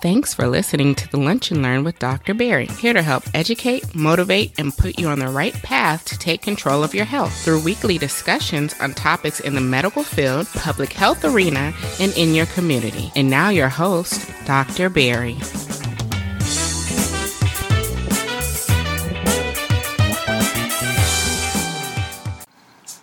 Thanks for listening to the Lunch and Learn with Dr. Pierre, here to help educate, motivate, and put you on the right path to take control of your health through weekly discussions on topics in the medical field, public health arena, and in your community. And now, your host, Dr. Pierre.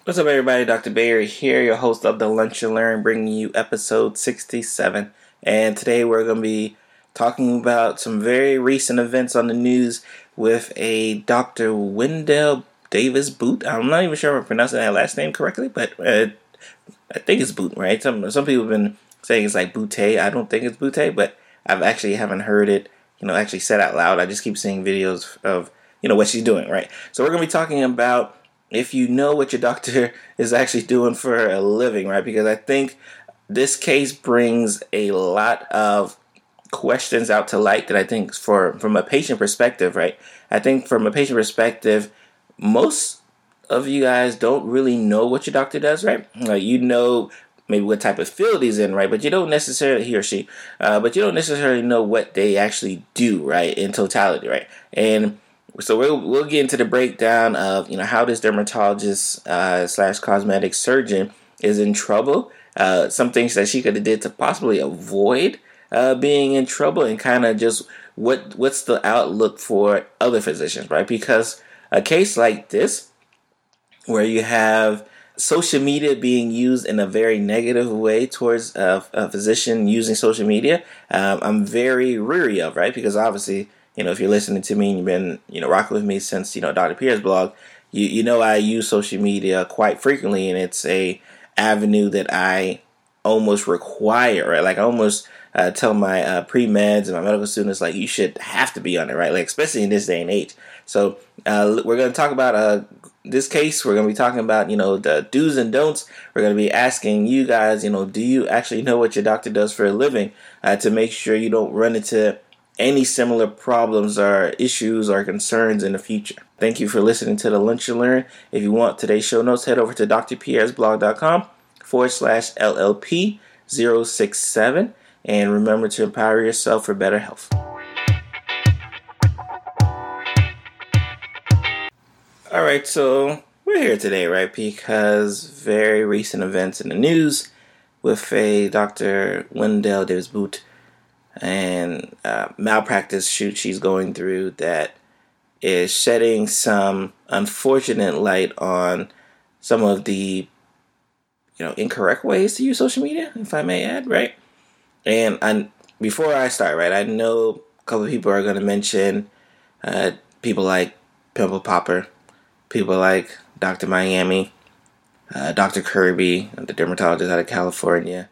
What's up, everybody? Dr. Barry here, your host of the Lunch and Learn, bringing you episode 67. And today we're going to be talking about some very recent events on the news with a Dr. Windell Davis Boot. I'm not even sure if I'm pronouncing that last name correctly, but uh, I think it's Boot, right? Some some people have been saying it's like Boutte. I don't think it's Boutte, but I've actually haven't heard it, you know, actually said out loud. I just keep seeing videos of, you know, what she's doing, right? So we're to be talking about if you know what your doctor is actually doing for a living, right? Because I think this case brings a lot of questions out to light that I think for from a patient perspective, right? I think from a patient perspective, most of you guys don't really know what your doctor does, right? Like you know maybe what type of field he's in, right? But you don't necessarily he or she, uh, but you don't necessarily know what they actually do, right? In totality, right? And so we'll we'll get into the breakdown of you know how this dermatologist uh, slash cosmetic surgeon is in trouble. Uh, some things that she could have did to possibly avoid uh, being in trouble and kind of just what what's the outlook for other physicians, right? Because a case like this, where you have social media being used in a very negative way towards a, a physician using social media, um, I'm very weary of, right? Because obviously, you know, if you're listening to me and you've been, you know, rocking with me since, you know, Dr. Pierre's blog, you, you know I use social media quite frequently and it's a avenue that I almost require, right? Like almost uh, tell my uh, pre meds and my medical students like you should have to be on it, right? Like especially in this day and age. So uh, we're going to talk about uh, this case. We're going to be talking about you know the do's and don'ts. We're going to be asking you guys, you know, do you actually know what your doctor does for a living uh, to make sure you don't run into any similar problems or issues or concerns in the future. Thank you for listening to the Lunch and Learn. If you want today's show notes, head over to drpiersblog.com forward slash LLP 067 and remember to empower yourself for better health. All right, so we're here today, right? Because very recent events in the news with a Dr. Windell Davis Boot and uh, malpractice shoot she's going through that is shedding some unfortunate light on some of the you know incorrect ways to use social media, if I may add, right? And I, before I start, right, I know a couple people are going to mention uh, people like Pimple Popper, people like Dr. Miami, uh, Dr. Kirby, the dermatologist out of California.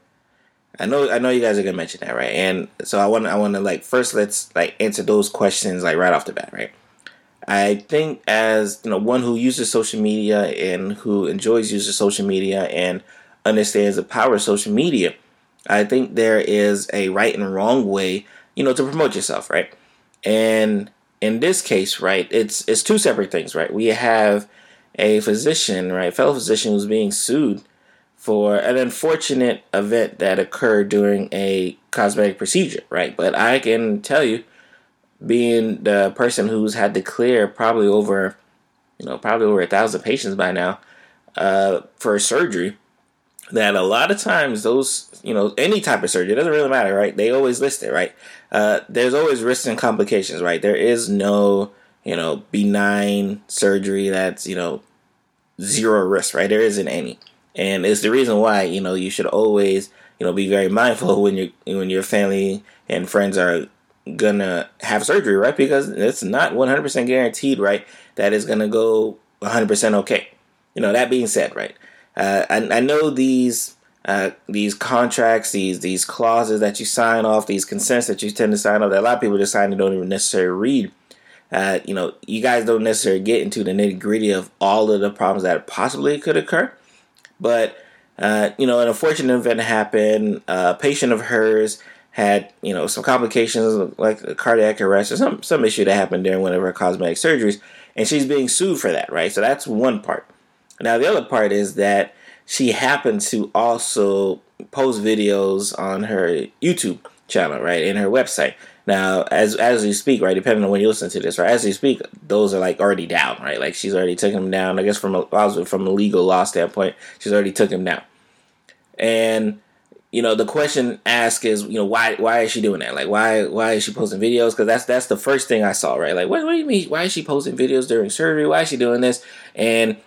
I know, I know you guys are gonna mention that, right? And so I want, I want to like first let's like answer those questions like right off the bat, right? I think as you know, one who uses social media and who enjoys using social media and understands the power of social media, I think there is a right and wrong way, you know, to promote yourself, right? And in this case, right, it's it's two separate things, right? We have a physician, right, fellow physician who's being sued for an unfortunate event that occurred during a cosmetic procedure, right? But I can tell you, being the person who's had to clear probably over, you know, probably over a thousand patients by now, uh, for surgery, that a lot of times those you know any type of surgery doesn't really matter right? They always list it right? Uh, there's always risks and complications right? There is no you know benign surgery that's you know zero risk right? There isn't any. And it's the reason why you know you should always you know be very mindful when you when your family and friends are gonna have surgery right? Because it's not 100% guaranteed right that it's gonna go 100% okay. You know that being said right uh, I, I know these uh, these contracts, these these clauses that you sign off, these consents that you tend to sign off, that a lot of people just sign and don't even necessarily read. Uh, you know, you guys don't necessarily get into the nitty gritty of all of the problems that possibly could occur. But uh, you know, an unfortunate event happened. A patient of hers had you know some complications like a cardiac arrest or some some issue that happened during one of her cosmetic surgeries, and she's being sued for that, right? So that's one part. Now, the other part is that she happened to also post videos on her YouTube, channel, right, and her website. Now, as as we speak, right, depending on when you listen to this, right, as we speak, those are like already down, right? Like she's already taken them down. I guess from a from a legal law standpoint, she's already took them down. And you know, the question asked is, you know, why why is she doing that? Like, why why is she posting videos? Because that's that's the first thing I saw, right? Like, what, what do you mean? Why is she posting videos during surgery? Why is she doing this? And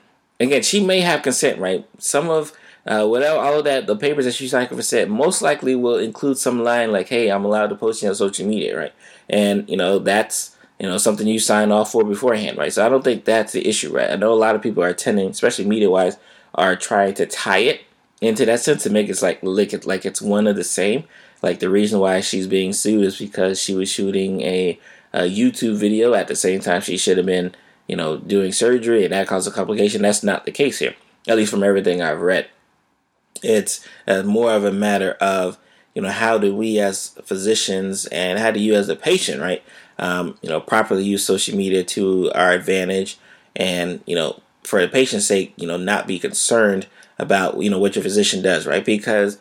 again, she may have consent, right? Some of uh, without all of that, the papers that she signed for consent most likely will include some line like, "Hey, I'm allowed to post you on social media," right? And you know that's you know something you sign off for beforehand, right? So I don't think that's the issue, right? I know a lot of people are attending, especially media wise, are trying to tie it into that sense to make it like like it like it's one of the same. Like the reason why she's being sued is because she was shooting a, a YouTube video at the same time she should have been, you know, doing surgery, and that caused a complication. That's not the case here, at least from everything I've read. It's uh, more of a matter of you know how do we as physicians and how do you as a patient, right? Um, you know, properly use social media to our advantage, and you know, for the patient's sake, you know, not be concerned about you know what your physician does, right? Because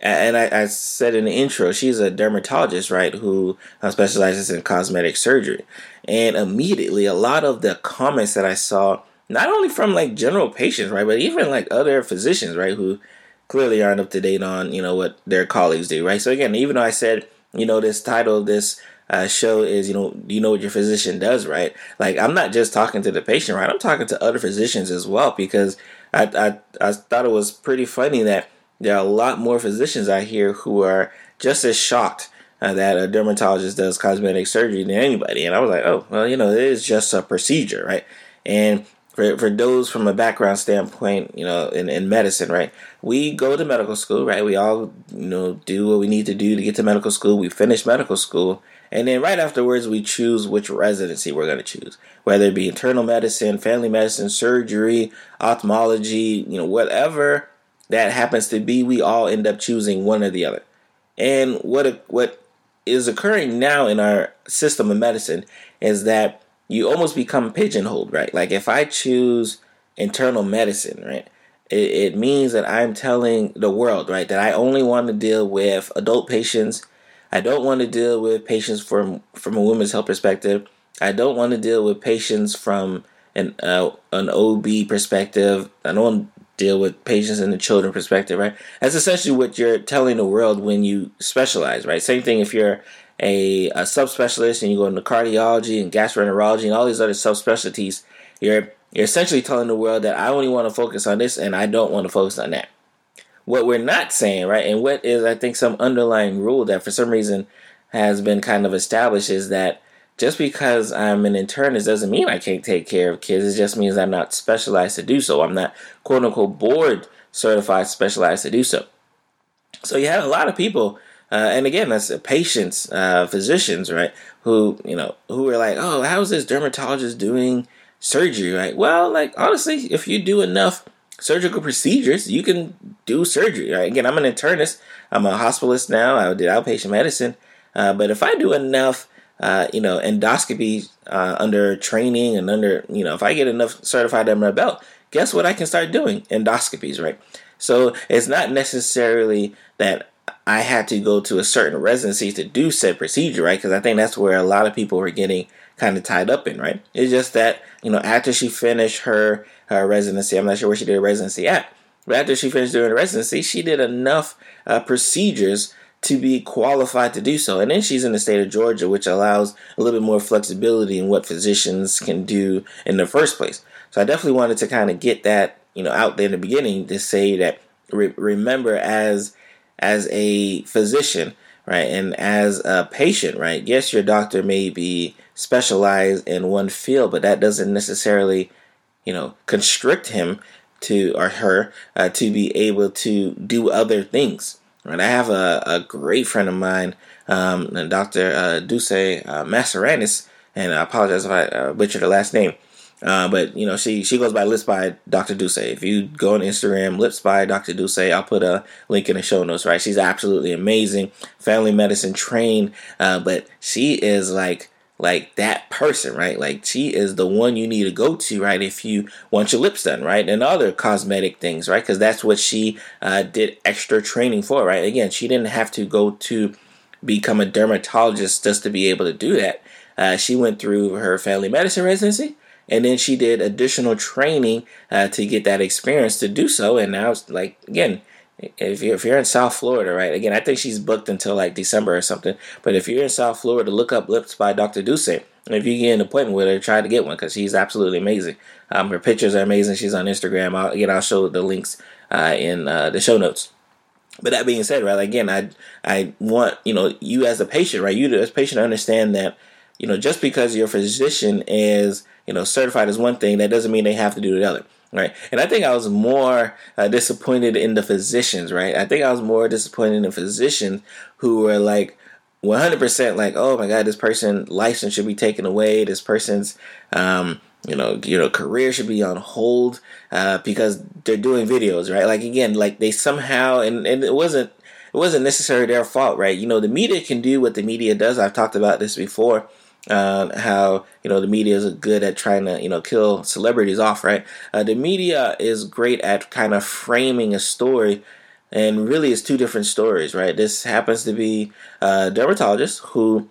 and I, I, said in the intro, she's a dermatologist, right, who uh, specializes in cosmetic surgery. And immediately, a lot of the comments that I saw not only from like general patients, right, but even like other physicians, right, who clearly aren't up to date on you know what their colleagues do, right. So again, even though I said you know this title of this uh, show is you know you know what your physician does, right? Like I'm not just talking to the patient, right? I'm talking to other physicians as well because I I I thought it was pretty funny that there are a lot more physicians out here who are just as shocked uh, that a dermatologist does cosmetic surgery than anybody. And I was like, oh, well, you know, it is just a procedure, right? And for, for those from a background standpoint, you know, in, in medicine, right? We go to medical school, right? We all, you know, do what we need to do to get to medical school. We finish medical school. And then right afterwards, we choose which residency we're going to choose, whether it be internal medicine, family medicine, surgery, ophthalmology, you know, whatever that happens to be, we all end up choosing one or the other. And what what is occurring now in our system of medicine is that you almost become pigeonholed, right? Like if I choose internal medicine, right? It, it means that I'm telling the world, right, that I only want to deal with adult patients. I don't want to deal with patients from from a women's health perspective. I don't want to deal with patients from an uh, an OB perspective. I don't deal with patients in the children perspective, right? That's essentially what you're telling the world when you specialize, right? Same thing if you're a, a subspecialist and you go into cardiology and gastroenterology and all these other subspecialties, you're you're essentially telling the world that I only want to focus on this and I don't want to focus on that. What we're not saying, right, and what is I think some underlying rule that for some reason has been kind of established is that just because I'm an internist doesn't mean I can't take care of kids. It just means I'm not specialized to do so. I'm not quote unquote board certified specialized to do so. So you have a lot of people uh, and again, that's patients, uh, physicians, right? Who you know who are like, oh, how's this dermatologist doing surgery, right? Well, like honestly, if you do enough surgical procedures, you can do surgery, right? Again, I'm an internist. I'm a hospitalist now. I did outpatient medicine, uh, but if I do enough, uh, you know, endoscopy uh, under training and under, you know, if I get enough certified under my belt, guess what? I can start doing endoscopies, right? So it's not necessarily that I had to go to a certain residency to do said procedure, right? Because I think that's where a lot of people were getting kind of tied up in, right? It's just that, you know, after she finished her, her residency, I'm not sure where she did a residency at, but after she finished doing a residency, she did enough uh, procedures to be qualified to do so. And then she's in the state of Georgia, which allows a little bit more flexibility in what physicians can do in the first place. So I definitely wanted to kind of get that, you know, out there in the beginning to say that re- remember as as a physician, right, and as a patient, right, yes, your doctor may be specialized in one field, but that doesn't necessarily, you know, constrict him to or her uh, to be able to do other things. Right, I have a, a great friend of mine, um, Dr. Uh, Duce uh, and I apologize if I uh, butchered the last name. Uh, but you know, she she goes by Lips by Dr. Duce. If you go on Instagram, Lips by Dr. Duce, I'll put a link in the show notes. Right, she's absolutely amazing, family medicine trained, uh, but she is like like that person, right? Like she is the one you need to go to, right? If you want your lips done, right, and other cosmetic things, right? Because that's what she uh, did extra training for, right? Again, she didn't have to go to become a dermatologist just to be able to do that. Uh, she went through her family medicine residency, and then she did additional training uh, to get that experience to do so. And now, like again, if you're, if you're in South Florida, right? Again, I think she's booked until like December or something. But if you're in South Florida, look up Lips by Dr. Duce. And if you get an appointment with her, try to get one because she's absolutely amazing. Um, her pictures are amazing. She's on Instagram. I'll, again, I'll show the links uh, in uh, the show notes. But that being said, right? Again, I I want you know you as a patient, right? You as a patient understand that you know just because your physician is you know certified as one thing, that doesn't mean they have to do the other right? And I think I was more uh, disappointed in the physicians, right? I think I was more disappointed in the physicians who were like 100% like, oh my god, this person license should be taken away. This person's um, you know, you know, career should be on hold uh, because they're doing videos, right? Like again, like they somehow and, and it wasn't it wasn't necessarily their fault, right? You know, the media can do what the media does. I've talked about this before uh, how you know the media is good at trying to you know kill celebrities off, right? Uh, the media is great at kind of framing a story, and really it's two different stories, right? This happens to be a dermatologist who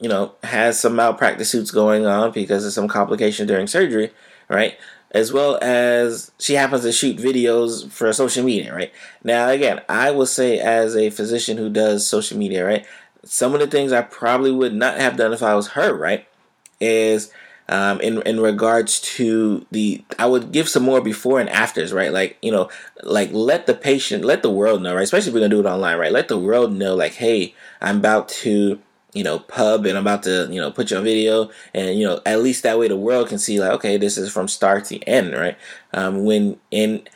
you know has some malpractice suits going on because of some complication during surgery, right? As well as she happens to shoot videos for social media, right? Now, again, I will say as a physician who does social media, right? Some of the things I probably would not have done if I was her, right? Is um, in in regards to the I would give some more before and afters, right? Like you know, like let the patient, let the world know, right? Especially if we're gonna do it online, right? Let the world know, like, hey, I'm about to you know pub and I'm about to you know put you on video, and you know at least that way the world can see, like, okay, this is from start to end, right? Um, when in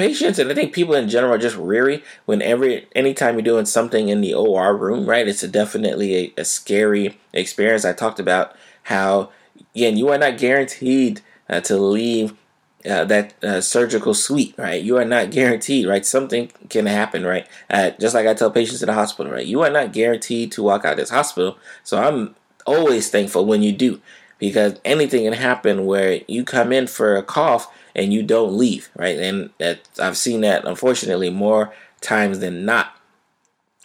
patients and I think people in general are just weary whenever anytime you're doing something in the OR room, right? It's a definitely a, a scary experience. I talked about how again you are not guaranteed uh, to leave uh, that uh, surgical suite, right? You are not guaranteed, right? Something can happen, right? Uh, just like I tell patients in the hospital, right? You are not guaranteed to walk out of this hospital. So I'm always thankful when you do because anything can happen where you come in for a cough and you don't leave, right? And that I've seen that unfortunately more times than not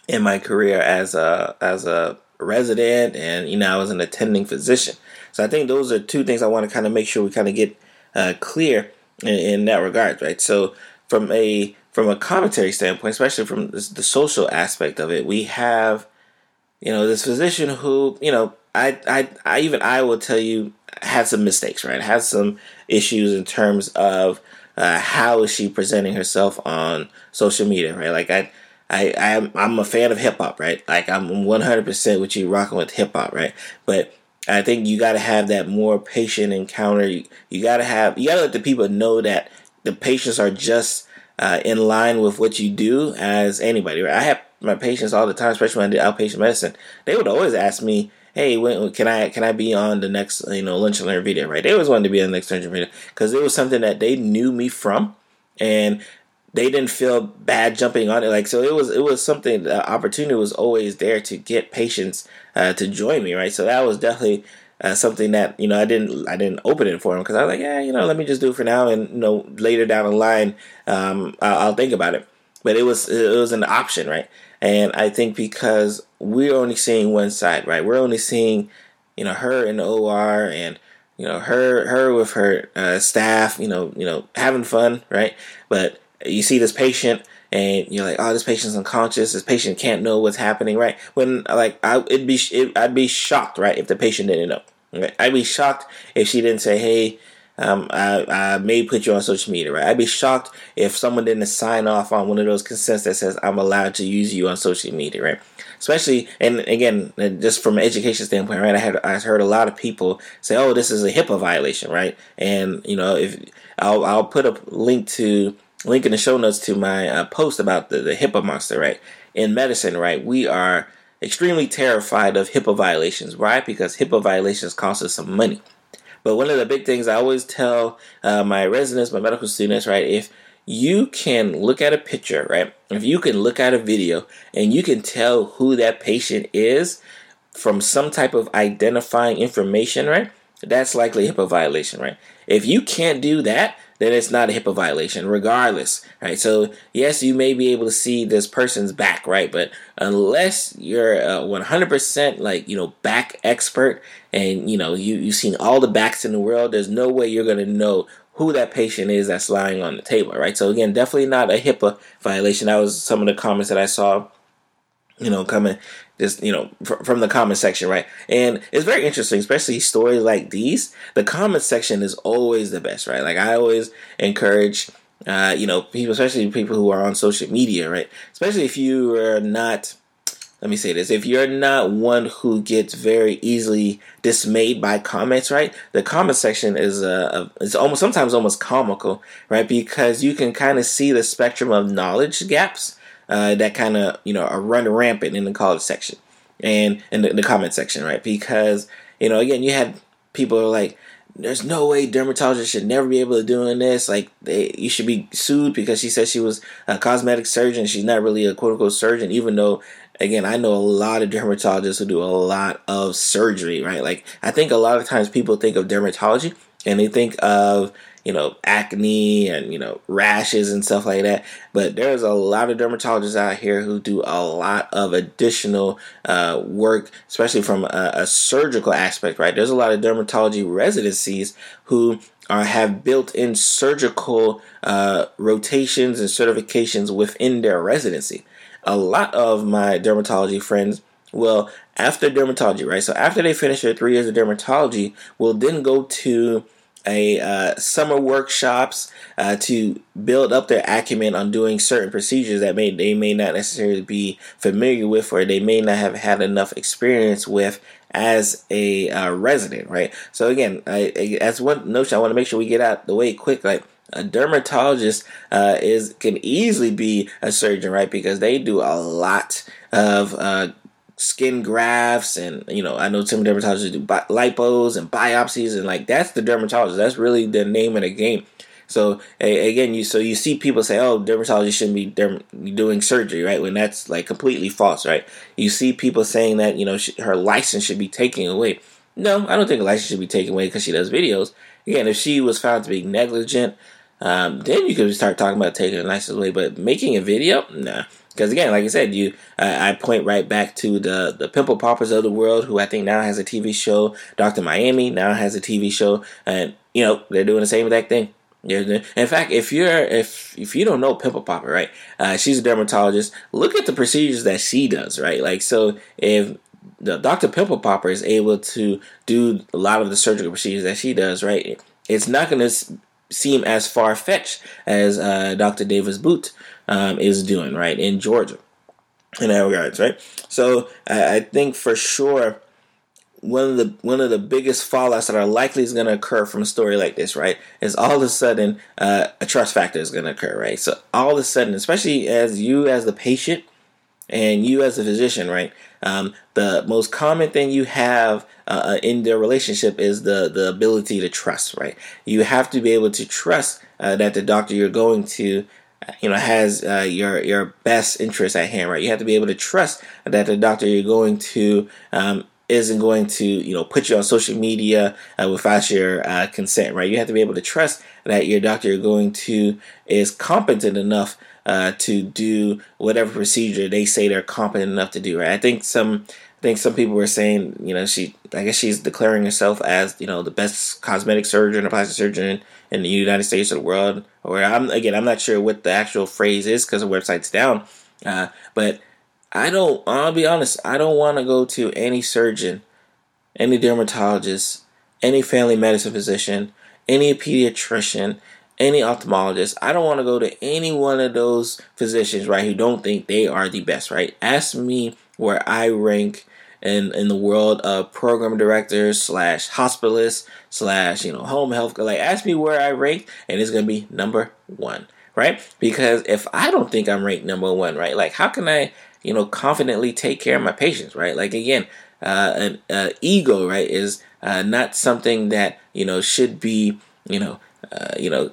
in my career as a as a resident and you know I was an attending physician. So I think those are two things I want to kind of make sure we kind of get uh, clear in, in, that regard, right? So from a from a commentary standpoint, especially from the social aspect of it, we have you know this physician who you know I I I even I will tell you had some mistakes, right? Had some issues in terms of uh, how is she presenting herself on social media, right? Like I, I, I'm, I'm a fan of hip hop, right? Like I'm 100% with you rocking with hip hop, right? But I think you got to have that more patient encounter. You, you got to have, you got to let the people know that the patients are just uh, in line with what you do as anybody, right? I have my patients all the time, especially when I did outpatient medicine. They would always ask me, hey, when, can I can I be on the next you know lunch and learn video? Right? They always wanted to be on the next lunch and learn video because it was something that they knew me from, and they didn't feel bad jumping on it. Like so, it was it was something. The opportunity was always there to get patients uh, to join me. Right? So that was definitely. Uh, something that you know I didn't I didn't open it for them because I was like yeah you know let me just do it for now and you know later down the line um, I'll, I'll think about it but it was it was an option right and I think because we're only seeing one side, right? We're only seeing, you know, her in the OR and you know her her with her uh, staff, you know, you know, having fun, right? But you see this patient and you're like, oh, this patient's unconscious. This patient can't know what's happening, right? When like I, it'd be, it, I'd be shocked, right, if the patient didn't know. Right? I'd be shocked if she didn't say, hey, um, I, I may put you on social media, right? I'd be shocked if someone didn't sign off on one of those consents that says I'm allowed to use you on social media, right? Especially, and again, just from an education standpoint, right? I had I heard a lot of people say, "Oh, this is a HIPAA violation," right? And you know, if I'll I'll put a link to link in the show notes to my uh, post about the, the HIPAA monster, right? In medicine, right? We are extremely terrified of HIPAA violations, right? Because HIPAA violations cost us some money. But one of the big things I always tell uh, my residents, my medical students, right, if you can look at a picture, right, if you can look at a video and you can tell who that patient is from some type of identifying information, right, that's likely HIPAA violation, right? If you can't do that, then it's not a HIPAA violation, regardless, right? So yes, you may be able to see this person's back, right? But unless you're a 100% like you know back expert and you know you you've seen all the backs in the world, there's no way you're gonna know who that patient is that's lying on the table, right? So again, definitely not a HIPAA violation. That was some of the comments that I saw, you know, coming just you know fr- from the comment section, right? And it's very interesting, especially stories like these. The comment section is always the best, right? Like I always encourage. Uh, you know, people, especially people who are on social media, right? Especially if you are not let me say this if you're not one who gets very easily dismayed by comments right the comment section is uh it's almost sometimes almost comical right because you can kind of see the spectrum of knowledge gaps uh, that kind of you know are running rampant in the college section and in the, the comment section right because you know again you had people like there's no way dermatologists should never be able to doing this. Like they, you should be sued because she said she was a cosmetic surgeon. She's not really a quote unquote surgeon, even though again, I know a lot of dermatologists who do a lot of surgery, right? Like, I think a lot of times people think of dermatology and they think of, you know, acne and, you know, rashes and stuff like that. But there's a lot of dermatologists out here who do a lot of additional uh, work, especially from a, a surgical aspect, right? There's a lot of dermatology residencies who are, have built in surgical uh, rotations and certifications within their residency a lot of my dermatology friends will, after dermatology, right? So after they finish their three years of dermatology, will then go to a uh, summer workshops uh, to build up their acumen on doing certain procedures that may they may not necessarily be familiar with or they may not have had enough experience with as a uh, resident, right? So again, I, I, that's one notion I want to make sure we get out the way quick. Like a dermatologist uh, is can easily be a surgeon, right? Because they do a lot of uh, skin grafts, and you know, I know some dermatologists do bi- lipos and biopsies, and like that's the dermatologist. That's really the name of the game. So a- again, you so you see people say, "Oh, dermatology shouldn't be derm- doing surgery," right? When that's like completely false, right? You see people saying that you know she, her license should be taken away. No, I don't think a license should be taken away because she does videos. Again, if she was found to be negligent um, then you could start talking about taking a license away. But making a video, nah. Because again, like I said, you uh, I point right back to the the pimple poppers of the world, who I think now has a TV show. Doctor Miami now has a TV show, and you know they're doing the same exact thing. In fact, if you're if if you don't know Pimple Popper, right? Uh, she's a dermatologist. Look at the procedures that she does, right? Like so, if the Dr. Pimple Popper is able to do a lot of the surgical procedures that she does, right? It's not going to seem as far fetched as uh, Dr. Davis Boot um, is doing, right, in Georgia, in that regards, right? So I, I think for sure one of the one of the biggest fallouts that are likely is going to occur from a story like this, right, is all of a sudden uh, a trust factor is going to occur, right? So all of a sudden, especially as you as the patient and you as a physician, right, um, the most common thing you have uh, uh, in their relationship is the the ability to trust. Right, you have to be able to trust uh, that the doctor you're going to you know has uh, your your best interest at hand right? You have to be able to trust that the doctor you're going to um, isn't going to you know put you on social media uh, without your uh, consent right? You have to be able to trust that your doctor you're going to is competent enough uh, to do whatever procedure they say they're competent enough to do right? I think some think some people were saying, you know, she, I guess she's declaring herself as, you know, the best cosmetic surgeon or plastic surgeon in the United States or the world. Or I'm again, I'm not sure what the actual phrase is because the website's down. Uh, but I don't. I'll be honest. I don't want to go to any surgeon, any dermatologist, any family medicine physician, any pediatrician, any ophthalmologist. I don't want to go to any one of those physicians, right, who don't think they are the best, right? Ask me where I rank in in the world of program directors slash hospitalists slash you know home health. Like, ask me where I rank, and it's gonna be number one, right? Because if I don't think I'm ranked number one, right, like how can I you know confidently take care of my patients, right? Like again, uh, an uh, ego, right, is uh, not something that you know should be you know uh, you know,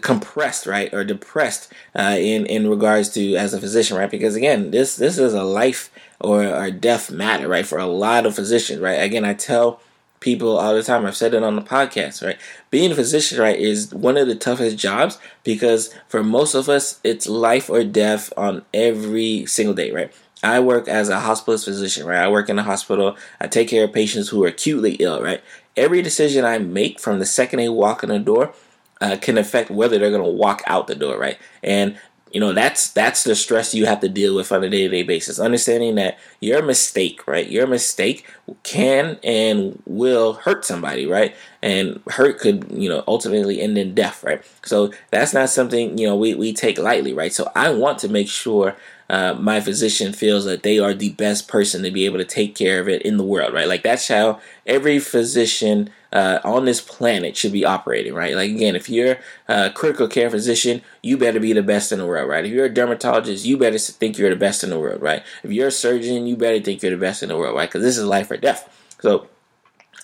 compressed, right, or depressed uh, in in regards to as a physician, right? Because again, this this is a life or or death matter, right, for a lot of physicians, right? Again, I tell people all the time. I've said it on the podcast, right? Being a physician, right, is one of the toughest jobs because for most of us, it's life or death on every single day, right? I work as a hospitalist physician, right? I work in a hospital. I take care of patients who are acutely ill, right? Every decision I make from the second they walk in the door uh, can affect whether they're going to walk out the door, right? And you know that's that's the stress you have to deal with on a day-to-day basis. Understanding that your mistake right? Your mistake can and will hurt somebody right? And hurt could you know ultimately end in death right? So that's not something you know we, we take lightly right? So i want to make sure uh, my physician feels that they are the best person to be able to take care of it in the world, right? Like that's how every physician uh, on this planet should be operating, right? Like again, if you're a critical care physician, you better be the best in the world, right? If you're a dermatologist, you better think you're the best in the world, right? If you're a surgeon, you better think you're the best in the world, right? Because this is life or death. So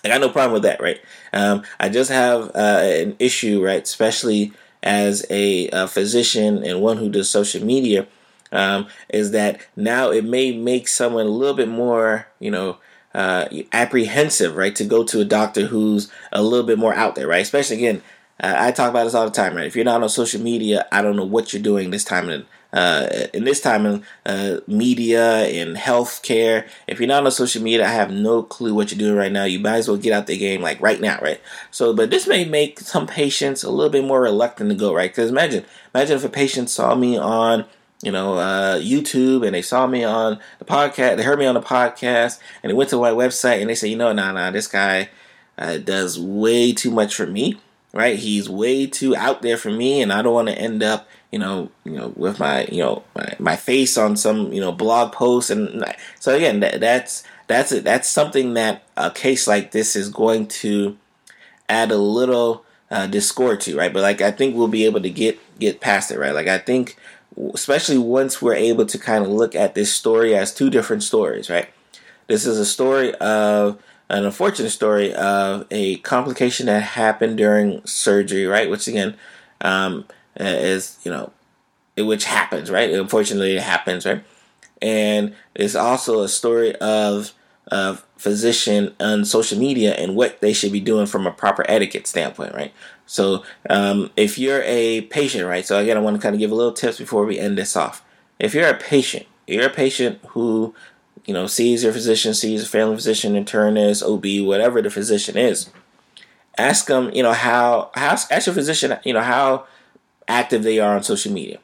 I got no problem with that, right? Um, I just have uh, an issue, right? Especially as a, a physician and one who does social media um, is that now it may make someone a little bit more, you know, uh, apprehensive, right, to go to a doctor who's a little bit more out there, right? Especially again, uh, I talk about this all the time, right? If you're not on social media, I don't know what you're doing this time in uh, in this time in uh, media and healthcare. If you're not on social media, I have no clue what you're doing right now. You might as well get out the game like right now, right? So, but this may make some patients a little bit more reluctant to go, right? Because imagine, imagine if a patient saw me on you know, uh, YouTube and they saw me on the podcast. They heard me on the podcast and they went to my website and they said, you know, nah, nah, this guy uh, does way too much for me, right? He's way too out there for me, and I don't want to end up, you know, you know, with my, you know, my, my face on some, you know, blog post. And so again, that, that's that's it. That's something that a case like this is going to add a little uh, discord to, right? But like, I think we'll be able to get get past it, right? Like, I think especially once we're able to kind of look at this story as two different stories, right? This is a story of an unfortunate story of a complication that happened during surgery, right? Which again, um, is you know, which happens, right? Unfortunately, it happens, right? And it's also a story of of physician on social media and what they should be doing from a proper etiquette standpoint, right? So um, if you're a patient, right? So again, I want to kind of give a little tips before we end this off. If you're a patient, you're a patient who you know sees your physician, sees a family physician, internist, OB, whatever the physician is. Ask them, you know, how, how ask your physician, you know, how active they are on social media.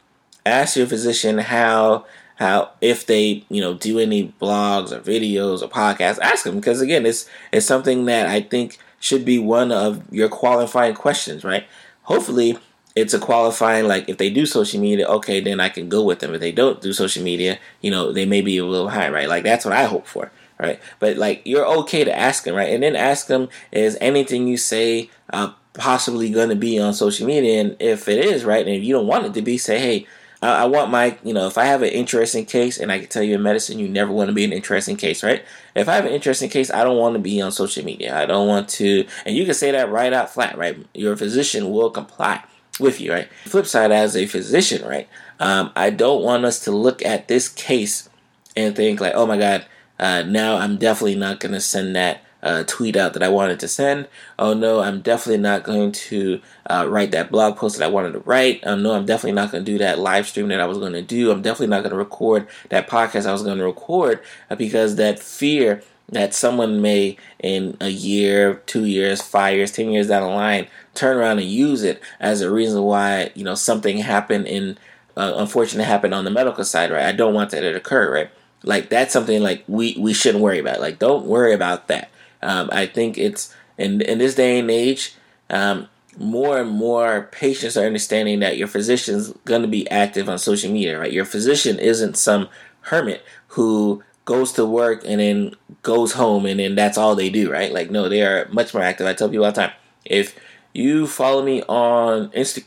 Ask your physician how how if they you know do any blogs or videos or podcasts ask them because again it's it's something that i think should be one of your qualifying questions, right? Hopefully, it's a qualifying like if they do social media, okay, then I can go with them. If they don't do social media, you know, they may be a little high, right? Like that's what I hope for, right? But like you're okay to ask them, right? And then ask them is anything you say uh, possibly going to be on social media, and if it is, right, and if you don't want it to be, say, hey, I, want my, you know, if I have an interesting case, and I can tell you in medicine, you never want to be an interesting case, right? If I have an interesting case, I don't want to be on social media. I don't want to, and you can say that right out flat, right? Your physician will comply with you, right? Flip side, as a physician, right? Um, I don't want us to look at this case and think like, oh my God, uh, now I'm definitely not going to send that uh, tweet out that I wanted to send. Oh no, I'm definitely not going to uh, write that blog post that I wanted to write. Oh no, I'm definitely not going to do that live stream that I was going to do. I'm definitely not going to record that podcast I was going to record uh, because that fear that someone may in a year, two years, five years, ten years down the line turn around and use it as a reason why you know something happened in uh, unfortunate happened on the medical side, right? I don't want that to occur, right? Like that's something like we we shouldn't worry about. Like don't worry about that. Um, I think it's in in this day and age, um, more and more patients are understanding that your physician's going to be active on social media. Right, your physician isn't some hermit who goes to work and then goes home and then that's all they do. Right, like no, they are much more active. I tell people all the time, if you follow me on Insta-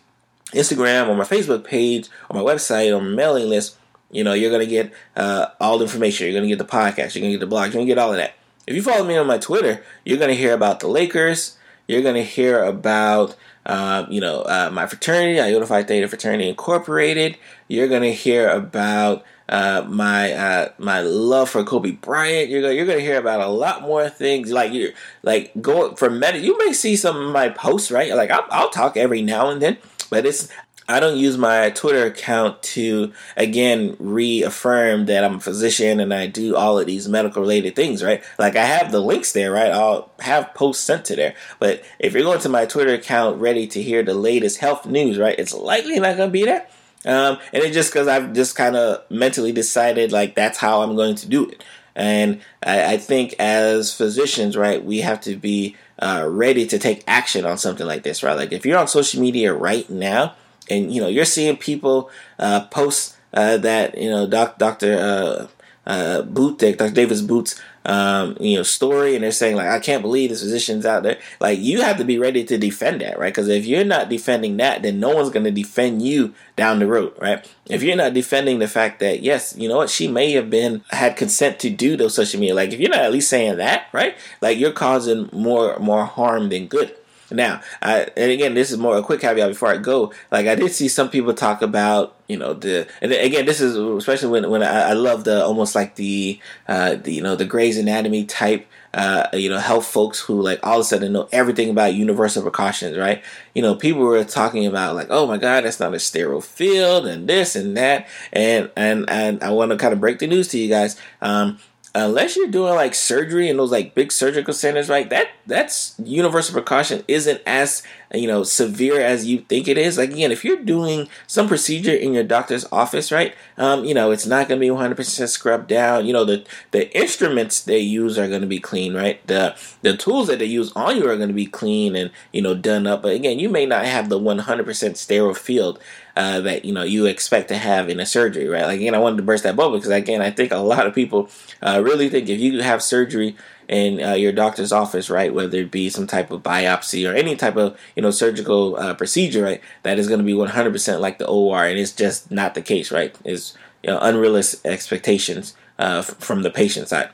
Instagram or my Facebook page or my website or my mailing list, you know, you're gonna get uh, all the information. You're gonna get the podcast. You're gonna get the blog. You're gonna get all of that. If you follow me on my Twitter, you're going to hear about the Lakers. You're going to hear about um, you know, uh, my fraternity, Iota Phi Theta Fraternity Incorporated. You're gonna hear about uh, my uh, my love for Kobe Bryant. You're gonna you're gonna hear about a lot more things. Like you like going for meta. You may see some of my posts, right? Like I'll, I'll talk every now and then, but it's I don't use my Twitter account to again reaffirm that I'm a physician and I do all of these medical related things, right? Like I have the links there, right? I'll have posts sent to there. But if you're going to my Twitter account ready to hear the latest health news, right? It's likely not going to be there. Um, and it's just because I've just kind of mentally decided like that's how I'm going to do it. And I, I think as physicians, right, we have to be uh, ready to take action on something like this, right? Like if you're on social media right now, and you know you're seeing people uh, post uh, that you know doc, Doctor uh, uh, Boot, Dr. Davis Boots, um, you know story, and they're saying like I can't believe this physician's out there. Like you have to be ready to defend that, right? Because if you're not defending that, then no one's going to defend you down the road, right? If you're not defending the fact that yes, you know what, she may have been had consent to do those social media. Like if you're not at least saying that, right? Like you're causing more more harm than good. Now, I, and again, this is more a quick caveat before I go. Like, I did see some people talk about, you know, the, and again, this is especially when when I, I love the almost like the, uh, the you know, the Grey's Anatomy type, uh, you know, health folks who like all of a sudden know everything about universal precautions, right? You know, people were talking about like, oh my God, that's not a sterile field, and this and that, and and and I want to kind of break the news to you guys. Um, unless you're doing like surgery in those like big surgical centers, right? That that's universal precaution isn't as you know severe as you think it is. Like again, if you're doing some procedure in your doctor's office, right? Um, you know, it's not going to be 100% scrubbed down. You know, the the instruments they use are going to be clean, right? The the tools that they use on you are going to be clean and you know done up. But again, you may not have the 100% sterile field. Uh, that you know you expect to have in a surgery, right? Like again, I wanted to burst that bubble because again, I think a lot of people uh, really think if you have surgery in uh, your doctor's office, right, whether it be some type of biopsy or any type of you know surgical uh, procedure, right, that is going to be 100% like the OR, and it's just not the case, right? It's you know, unrealistic expectations uh, from the patient side.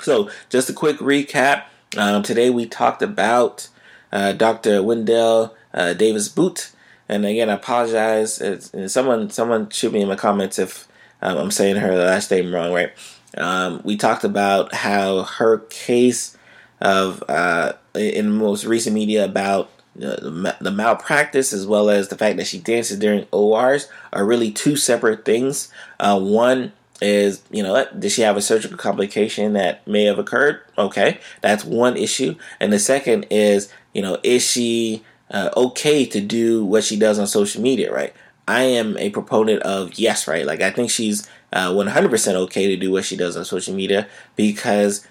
So, just a quick recap. Um, today we talked about uh, Dr. Windell uh, Davis Boot, and again, I apologize. It's, someone someone shoot me in the comments if um, I'm saying her last name wrong, right? Um, we talked about how her case of uh, in most recent media about the, the malpractice as well as the fact that she dances during ORs are really two separate things. Uh, one is, you know, did she have a surgical complication that may have occurred? Okay, that's one issue. And the second is, you know, is she uh, okay to do what she does on social media, right? I am a proponent of yes, right? Like I think she's uh, 100% okay to do what she does on social media because,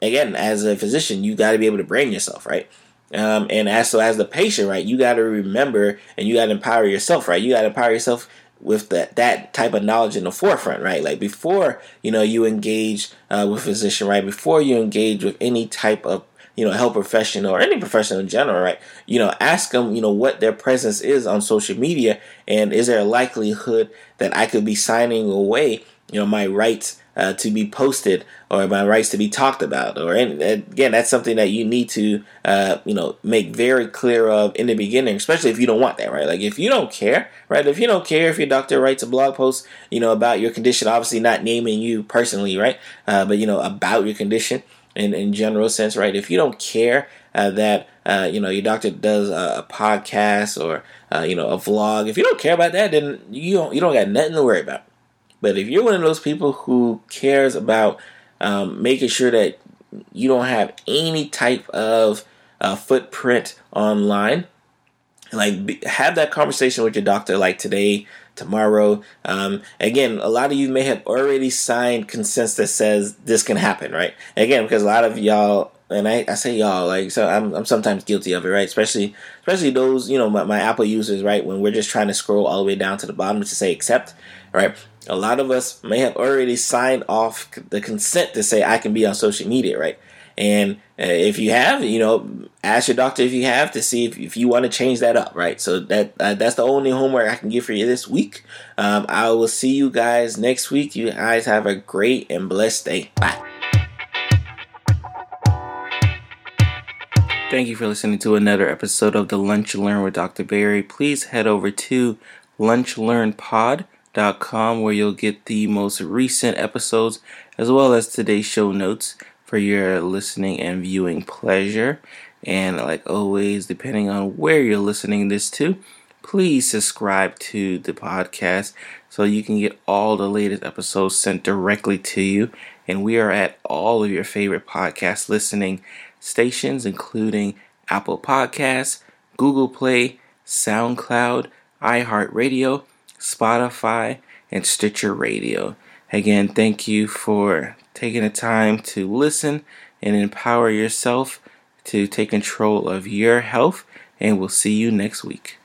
again, as a physician, you got to be able to brand yourself, right? Um, and as so as the patient, right, you got to remember and you got to empower yourself, right? You got to empower yourself with that that type of knowledge in the forefront, right? Like before, you know, you engage uh, with physician, right? Before you engage with any type of you know, health professional or any professional in general, right? You know, ask them, you know, what their presence is on social media and is there a likelihood that I could be signing away, you know, my rights uh, to be posted or my rights to be talked about or and again that's something that you need to uh, you know make very clear of in the beginning especially if you don't want that right? Like if you don't care right? If you don't care if your doctor writes a blog post you know about your condition obviously not naming you personally right? Uh, but you know about your condition in in general sense, right? If you don't care uh, that uh, you know your doctor does a, a podcast or uh, you know a vlog, if you don't care about that, then you don't you don't got nothing to worry about. But if you're one of those people who cares about um, making sure that you don't have any type of uh, footprint online, like be, have that conversation with your doctor, like today tomorrow. Um, again, a lot of you may have already signed consents that says this can happen, right? Again, because a lot of y'all, and I, I say y'all, like, so I'm, I'm sometimes guilty of it, right? Especially, especially those, you know, my, my Apple users, right? When we're just trying to scroll all the way down to the bottom to say accept, right? A lot of us may have already signed off the consent to say I can be on social media, right? And uh, if you have, you know, ask your doctor if you have to see if, if you want to change that up, right? So that uh, that's the only homework I can give for you this week. Um, I will see you guys next week. You guys have a great and blessed day. Bye. Thank you for listening to another episode of the Lunch Learn with Dr. Pierre. Please head over to lunchlearnpod.com where you'll get the most recent episodes as well as today's show notes for your listening and viewing pleasure. And like always, depending on where you're listening this to, please subscribe to the podcast so you can get all the latest episodes sent directly to you. And we are at all of your favorite podcast listening stations, including Apple Podcasts, Google Play, SoundCloud, iHeartRadio, Spotify, and Stitcher Radio. Again, thank you for taking the time to listen and empower yourself to take control of your health. And we'll see you next week.